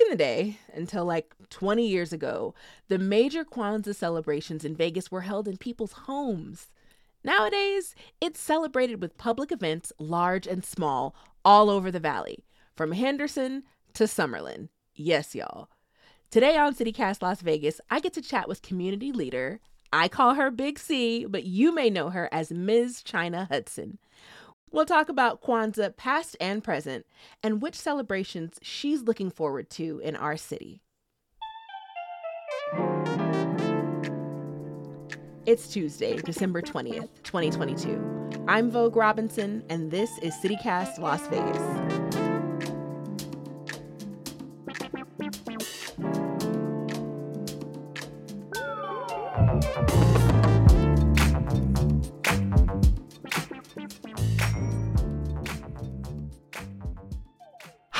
In the day, until like 20 years ago, the major Kwanzaa celebrations in Vegas were held in people's homes. Nowadays, it's celebrated with public events, large and small, all over the valley, from Henderson to Summerlin. Yes, y'all. Today on CityCast Las Vegas, I get to chat with community leader. I call her Big C, but you may know her as Ms. China Hudson. We'll talk about Kwanzaa past and present and which celebrations she's looking forward to in our city. It's Tuesday, December 20th, 2022. I'm Vogue Robinson, and this is CityCast Las Vegas.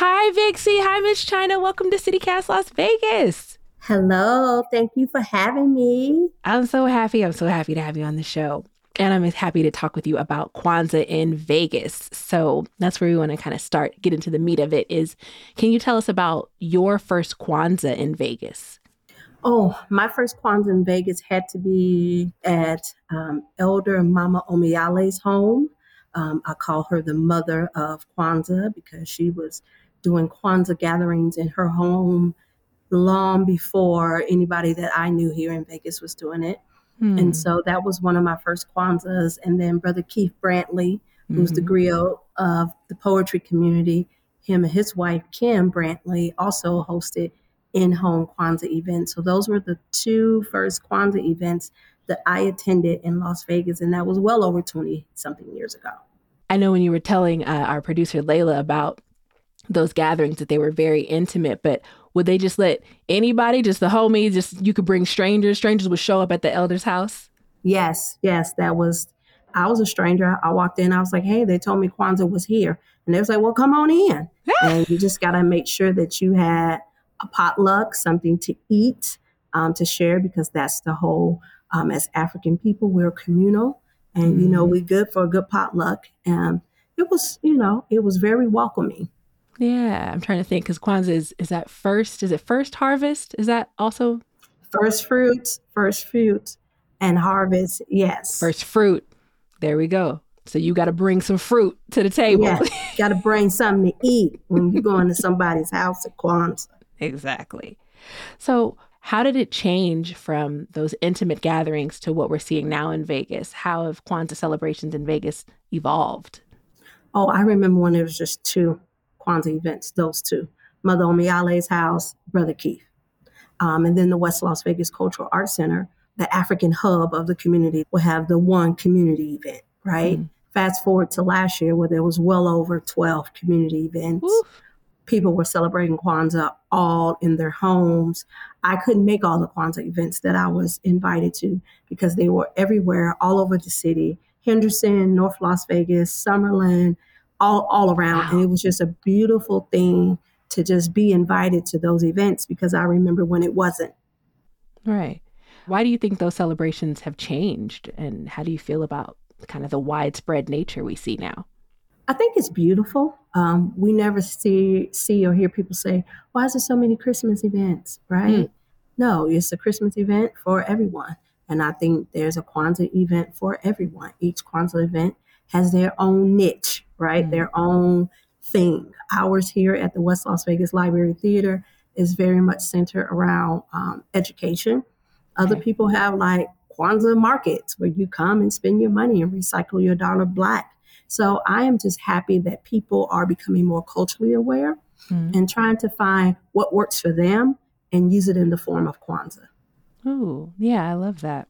Hi, Big C. Hi, Miss China. Welcome to CityCast Las Vegas. Hello. Thank you for having me. I'm so happy. I'm so happy to have you on the show. And I'm happy to talk with you about Kwanzaa in Vegas. So that's where we want to kind of start, get into the meat of it. Is can you tell us about your first Kwanzaa in Vegas? Oh, my first Kwanzaa in Vegas had to be at um, Elder Mama Omiale's home. Um, I call her the mother of Kwanzaa because she was doing Kwanzaa gatherings in her home long before anybody that I knew here in Vegas was doing it. Hmm. And so that was one of my first Kwanzaas. And then Brother Keith Brantley, who's mm-hmm. the griot of the poetry community, him and his wife, Kim Brantley, also hosted in home Kwanzaa events. So those were the two first Kwanzaa events that I attended in Las Vegas. And that was well over 20 something years ago. I know when you were telling uh, our producer Layla about those gatherings that they were very intimate, but would they just let anybody, just the homies, just you could bring strangers, strangers would show up at the elder's house? Yes, yes, that was I was a stranger. I walked in, I was like, hey, they told me Kwanzaa was here. And they was like, well, come on in. and you just got to make sure that you had a potluck, something to eat, um, to share, because that's the whole, um, as African people, we're communal. And, mm-hmm. you know, mm-hmm. we good for a good potluck. And it was, you know, it was very welcoming. Yeah, I'm trying to think because Kwanzaa is is that first? Is it first harvest? Is that also first fruits? First fruits and harvest. Yes, first fruit. There we go. So you got to bring some fruit to the table. Yeah, got to bring something to eat when you go into somebody's house at Kwanzaa. Exactly. So how did it change from those intimate gatherings to what we're seeing now in Vegas? How have Kwanzaa celebrations in Vegas evolved? Oh, I remember when there was just two Kwanzaa events, those two Mother Omiale's house, Brother Keith. Um, and then the West Las Vegas Cultural Arts Center, the African hub of the community, will have the one community event, right? Mm-hmm. Fast forward to last year where there was well over 12 community events. People were celebrating Kwanzaa all in their homes. I couldn't make all the Kwanzaa events that I was invited to because they were everywhere, all over the city. Henderson, North Las Vegas, Summerlin, all, all around. Wow. And it was just a beautiful thing to just be invited to those events because I remember when it wasn't. Right. Why do you think those celebrations have changed? And how do you feel about kind of the widespread nature we see now? I think it's beautiful. Um, we never see see or hear people say, "Why is there so many Christmas events?" Right? Mm. No, it's a Christmas event for everyone, and I think there's a Kwanzaa event for everyone. Each Kwanzaa event has their own niche, right? Mm-hmm. Their own thing. Ours here at the West Las Vegas Library Theater is very much centered around um, education. Other okay. people have like Kwanzaa markets where you come and spend your money and recycle your dollar black. So I am just happy that people are becoming more culturally aware mm-hmm. and trying to find what works for them and use it in the form of Kwanzaa. Oh, yeah, I love that.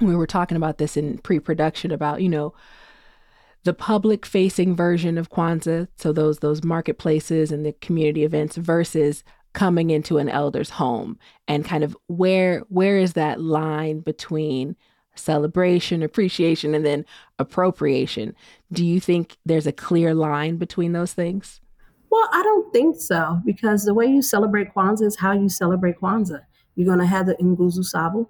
We were talking about this in pre production about, you know, the public facing version of Kwanzaa, so those those marketplaces and the community events versus coming into an elder's home and kind of where where is that line between celebration, appreciation and then appropriation? Do you think there's a clear line between those things? Well, I don't think so because the way you celebrate Kwanzaa is how you celebrate Kwanzaa. You're going to have the Saba,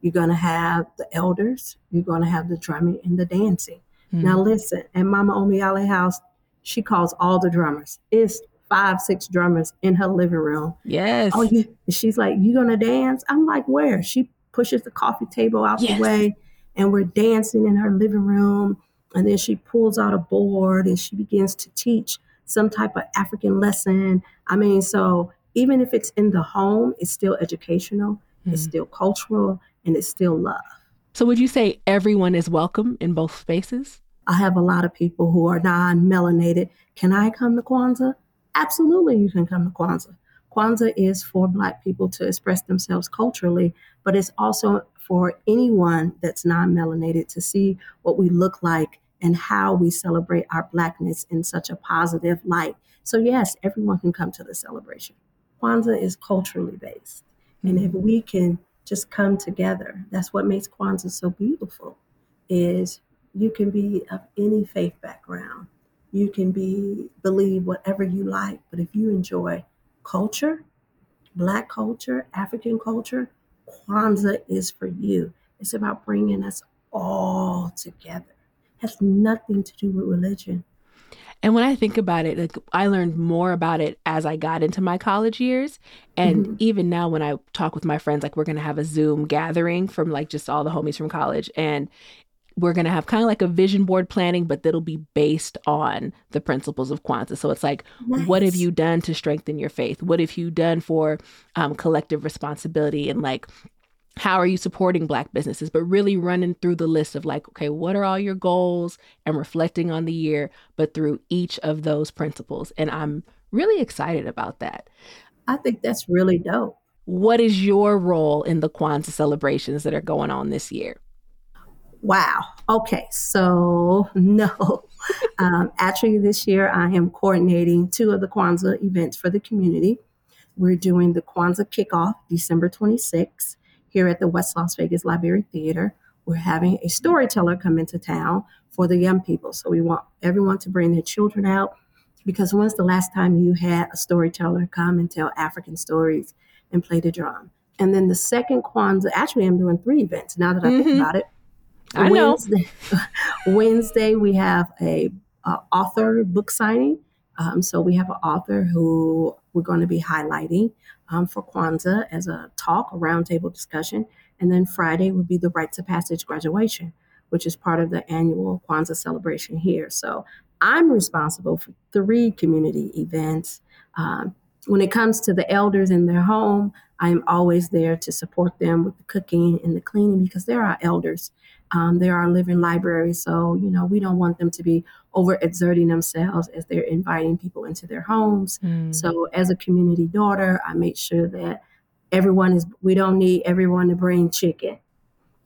you're going to have the elders, you're going to have the drumming and the dancing. Mm-hmm. Now listen, at Mama Omiale house, she calls all the drummers. It's five, six drummers in her living room. Yes. Oh, yeah. she's like, You gonna dance? I'm like, Where? She pushes the coffee table out yes. the way and we're dancing in her living room. And then she pulls out a board and she begins to teach some type of African lesson. I mean, so even if it's in the home, it's still educational, mm-hmm. it's still cultural, and it's still love. So, would you say everyone is welcome in both spaces? I have a lot of people who are non melanated. Can I come to Kwanzaa? Absolutely, you can come to Kwanzaa. Kwanzaa is for Black people to express themselves culturally, but it's also for anyone that's non melanated to see what we look like and how we celebrate our Blackness in such a positive light. So, yes, everyone can come to the celebration. Kwanzaa is culturally based. And if mm-hmm. we can just come together, that's what makes Kwanzaa so beautiful, is you can be of any faith background. You can be believe whatever you like, but if you enjoy culture, black culture, African culture, Kwanzaa is for you. It's about bringing us all together. It has nothing to do with religion. And when I think about it, like I learned more about it as I got into my college years. And mm-hmm. even now when I talk with my friends, like we're gonna have a Zoom gathering from like just all the homies from college. And we're going to have kind of like a vision board planning, but that'll be based on the principles of Kwanzaa. So it's like, nice. what have you done to strengthen your faith? What have you done for um, collective responsibility? And like, how are you supporting Black businesses? But really running through the list of like, okay, what are all your goals and reflecting on the year, but through each of those principles. And I'm really excited about that. I think that's really dope. What is your role in the Kwanzaa celebrations that are going on this year? Wow. Okay. So, no. um, actually, this year I am coordinating two of the Kwanzaa events for the community. We're doing the Kwanzaa kickoff December 26th here at the West Las Vegas Library Theater. We're having a storyteller come into town for the young people. So, we want everyone to bring their children out because when's the last time you had a storyteller come and tell African stories and play the drum? And then the second Kwanzaa, actually, I'm doing three events now that I mm-hmm. think about it. I know. Wednesday, Wednesday we have a, a author book signing. Um, so we have an author who we're going to be highlighting um, for Kwanzaa as a talk, a roundtable discussion. And then Friday would be the Rites of Passage graduation, which is part of the annual Kwanzaa celebration here. So I'm responsible for three community events. Um, when it comes to the elders in their home, I am always there to support them with the cooking and the cleaning because they're our elders. Um, they're our living library. So, you know, we don't want them to be overexerting themselves as they're inviting people into their homes. Mm. So, as a community daughter, I make sure that everyone is, we don't need everyone to bring chicken.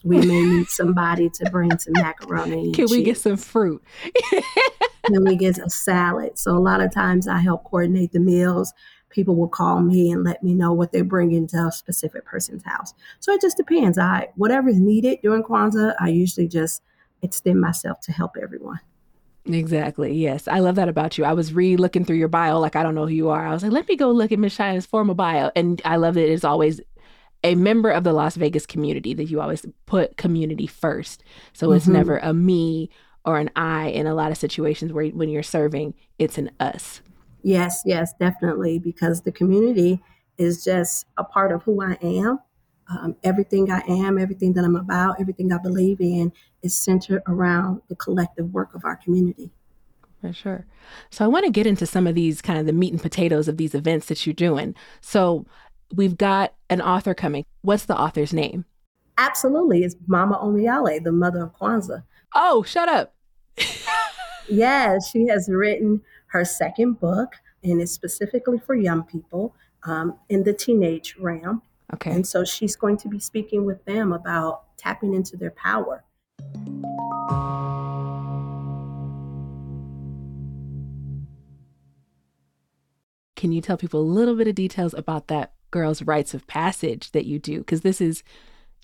We may need somebody to bring some macaroni. Can we get some fruit? then we get a salad. So, a lot of times I help coordinate the meals people will call me and let me know what they're bringing to a specific person's house. So it just depends. I whatever is needed during Kwanzaa, I usually just extend myself to help everyone. Exactly. Yes. I love that about you. I was re looking through your bio, like I don't know who you are. I was like, let me go look at Miss China's formal bio. And I love that it's always a member of the Las Vegas community that you always put community first. So it's mm-hmm. never a me or an I in a lot of situations where when you're serving, it's an us. Yes, yes, definitely, because the community is just a part of who I am. Um, everything I am, everything that I'm about, everything I believe in is centered around the collective work of our community. For sure. So I want to get into some of these kind of the meat and potatoes of these events that you're doing. So we've got an author coming. What's the author's name? Absolutely. It's Mama Omiyale, the mother of Kwanzaa. Oh, shut up. yes, she has written her second book, and it's specifically for young people um, in the teenage realm. Okay. And so she's going to be speaking with them about tapping into their power. Can you tell people a little bit of details about that girls' rites of passage that you do? Because this is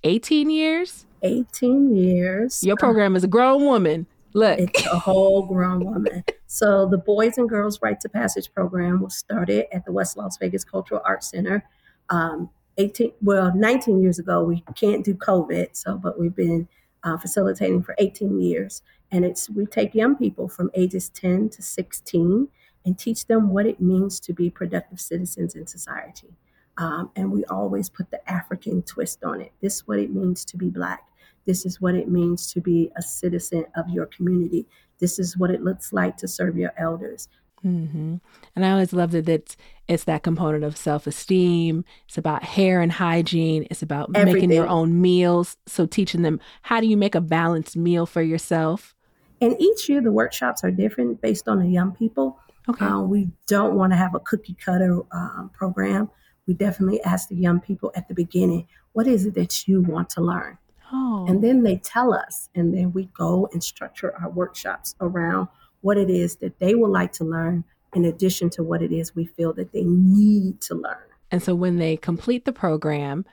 18 years? 18 years. Your program is a grown woman. Look. It's a whole grown woman. So the Boys and Girls Rites of Passage program was started at the West Las Vegas Cultural Arts Center. Um, 18, well, 19 years ago. We can't do COVID, so but we've been uh, facilitating for 18 years, and it's we take young people from ages 10 to 16, and teach them what it means to be productive citizens in society. Um, and we always put the African twist on it. This is what it means to be Black. This is what it means to be a citizen of your community. This is what it looks like to serve your elders. Mm-hmm. And I always love that it's that component of self esteem. It's about hair and hygiene. It's about Everything. making your own meals. So, teaching them how do you make a balanced meal for yourself. And each year, the workshops are different based on the young people. Okay. Uh, we don't want to have a cookie cutter um, program. We definitely ask the young people at the beginning, what is it that you want to learn? Oh. And then they tell us, and then we go and structure our workshops around what it is that they would like to learn in addition to what it is we feel that they need to learn. And so when they complete the program,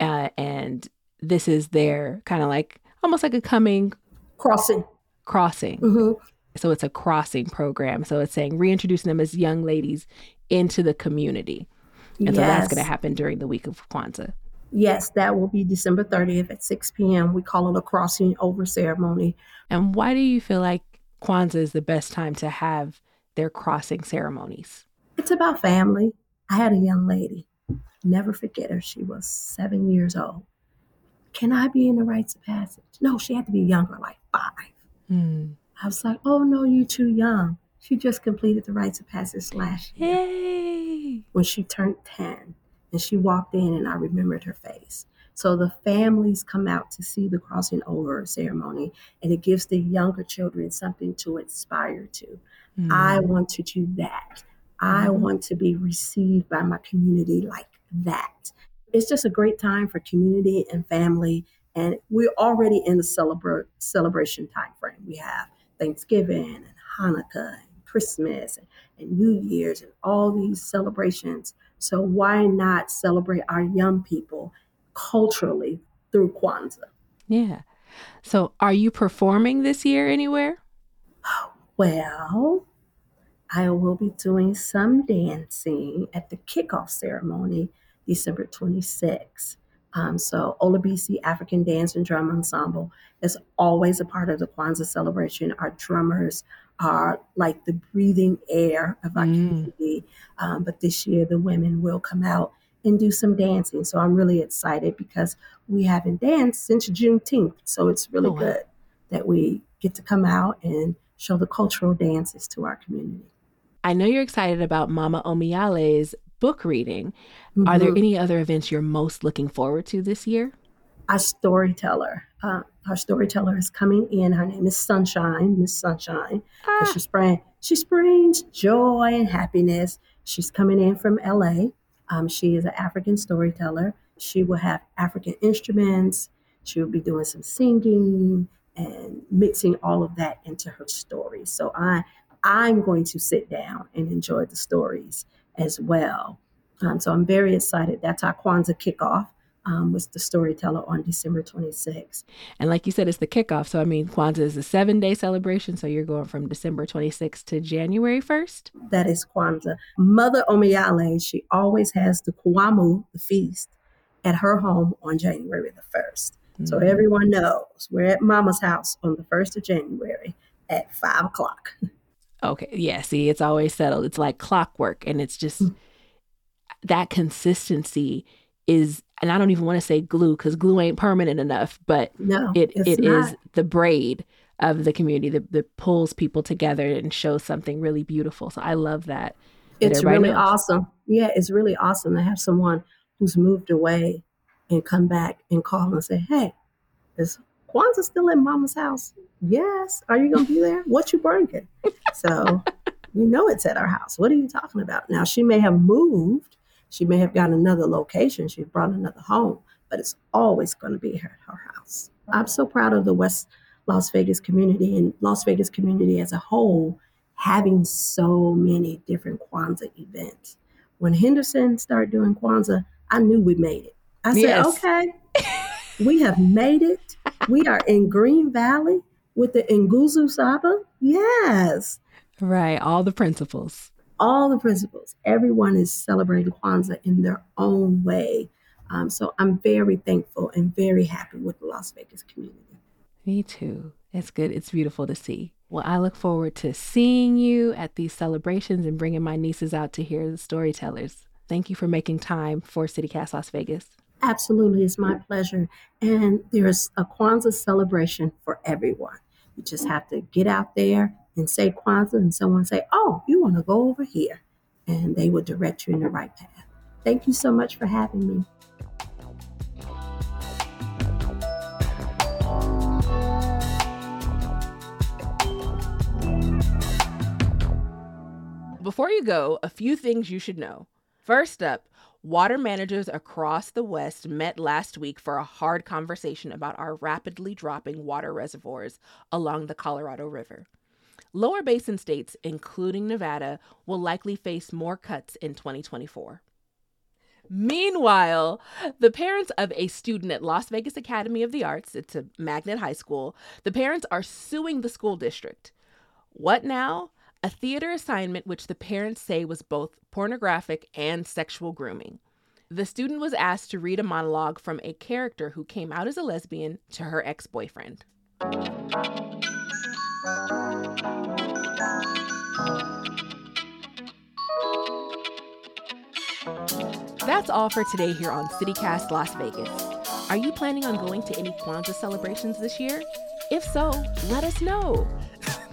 uh, and this is their kind of like almost like a coming crossing crossing. Mm-hmm. So it's a crossing program. So it's saying reintroducing them as young ladies into the community. And yes. so that's going to happen during the week of Kwanzaa. Yes, that will be December 30th at 6 p.m. We call it a crossing over ceremony. And why do you feel like Kwanzaa is the best time to have their crossing ceremonies? It's about family. I had a young lady, never forget her. She was seven years old. Can I be in the rites of passage? No, she had to be younger, like five. Hmm. I was like, oh no, you're too young. She just completed the rites of passage last year. Yay. When she turned 10 and she walked in and I remembered her face. So the families come out to see the crossing over ceremony, and it gives the younger children something to aspire to. Mm-hmm. I want to do that. I mm-hmm. want to be received by my community like that. It's just a great time for community and family. And we're already in the celebra- celebration time frame. We have Thanksgiving and Hanukkah and Christmas and, and New Year's and all these celebrations. So why not celebrate our young people culturally through Kwanzaa. Yeah. So are you performing this year anywhere? Well, I will be doing some dancing at the kickoff ceremony December 26th. Um, so Olabisi African Dance and Drum Ensemble is always a part of the Kwanzaa celebration. Our drummers are like the breathing air of our mm. community. Um, but this year, the women will come out and do some dancing. So I'm really excited because we haven't danced since Juneteenth. So it's really oh, wow. good that we get to come out and show the cultural dances to our community. I know you're excited about Mama Omiyale's book reading. Mm-hmm. Are there mm-hmm. any other events you're most looking forward to this year? Our storyteller. Uh, our storyteller is coming in. Her name is Sunshine, Miss Sunshine. Ah. She, spring, she brings joy and happiness. She's coming in from LA. Um, she is an African storyteller. She will have African instruments. She will be doing some singing and mixing all of that into her stories. So I I'm going to sit down and enjoy the stories as well. Um, so I'm very excited. That's our Kwanzaa kickoff um, was the storyteller on December 26th. And like you said, it's the kickoff. So, I mean, Kwanzaa is a seven day celebration. So, you're going from December 26th to January 1st? That is Kwanzaa. Mother Omiyale, she always has the Karamu, the feast, at her home on January the 1st. Mm-hmm. So, everyone knows we're at Mama's house on the 1st of January at 5 o'clock. Okay. Yeah. See, it's always settled. It's like clockwork. And it's just mm-hmm. that consistency is and I don't even want to say glue because glue ain't permanent enough, but no, it it is the braid of the community that, that pulls people together and shows something really beautiful. So I love that. that it's really knows. awesome. Yeah, it's really awesome to have someone who's moved away and come back and call and say, "Hey, is Kwanzaa still in Mama's house? Yes. Are you gonna be there? What you bringing?" so you know it's at our house. What are you talking about? Now she may have moved she may have gotten another location, she brought another home, but it's always going to be her, at her house. I'm so proud of the West Las Vegas community and Las Vegas community as a whole having so many different Kwanzaa events. When Henderson started doing Kwanzaa, I knew we made it. I said, yes. okay, we have made it. We are in Green Valley with the Nguzo Saba. Yes. Right. All the principles all the principles. Everyone is celebrating Kwanzaa in their own way. Um, so I'm very thankful and very happy with the Las Vegas community. Me too. It's good. It's beautiful to see. Well, I look forward to seeing you at these celebrations and bringing my nieces out to hear the storytellers. Thank you for making time for CityCast Las Vegas. Absolutely, it's my pleasure. And there's a Kwanzaa celebration for everyone. You just have to get out there and say Kwanzaa, and someone say, Oh, you want to go over here. And they will direct you in the right path. Thank you so much for having me. Before you go, a few things you should know. First up, water managers across the West met last week for a hard conversation about our rapidly dropping water reservoirs along the Colorado River. Lower basin states, including Nevada, will likely face more cuts in 2024. Meanwhile, the parents of a student at Las Vegas Academy of the Arts, it's a magnet high school, the parents are suing the school district. What now? A theater assignment which the parents say was both pornographic and sexual grooming. The student was asked to read a monologue from a character who came out as a lesbian to her ex boyfriend. That's all for today here on CityCast Las Vegas. Are you planning on going to any Kwanzaa celebrations this year? If so, let us know.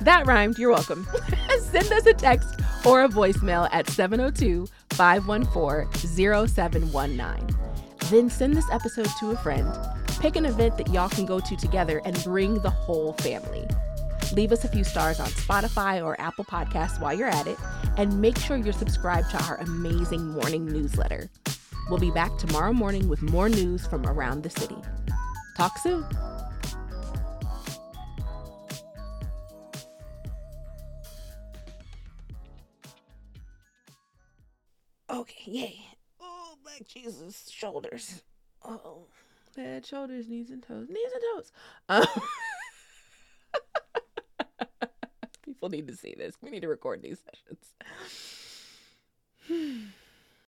That rhymed. You're welcome. Send us a text or a voicemail at 702 514 0719. Then send this episode to a friend. Pick an event that y'all can go to together and bring the whole family. Leave us a few stars on Spotify or Apple Podcasts while you're at it, and make sure you're subscribed to our amazing morning newsletter. We'll be back tomorrow morning with more news from around the city. Talk soon. yay. Oh, Black Jesus, shoulders. Oh, bad shoulders, knees and toes, knees and toes. Um, people need to see this. We need to record these sessions.